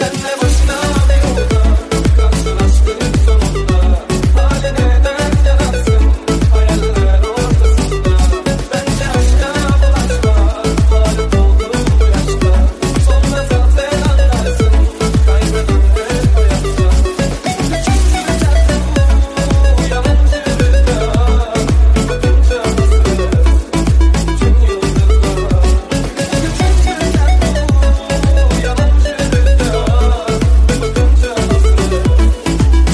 September.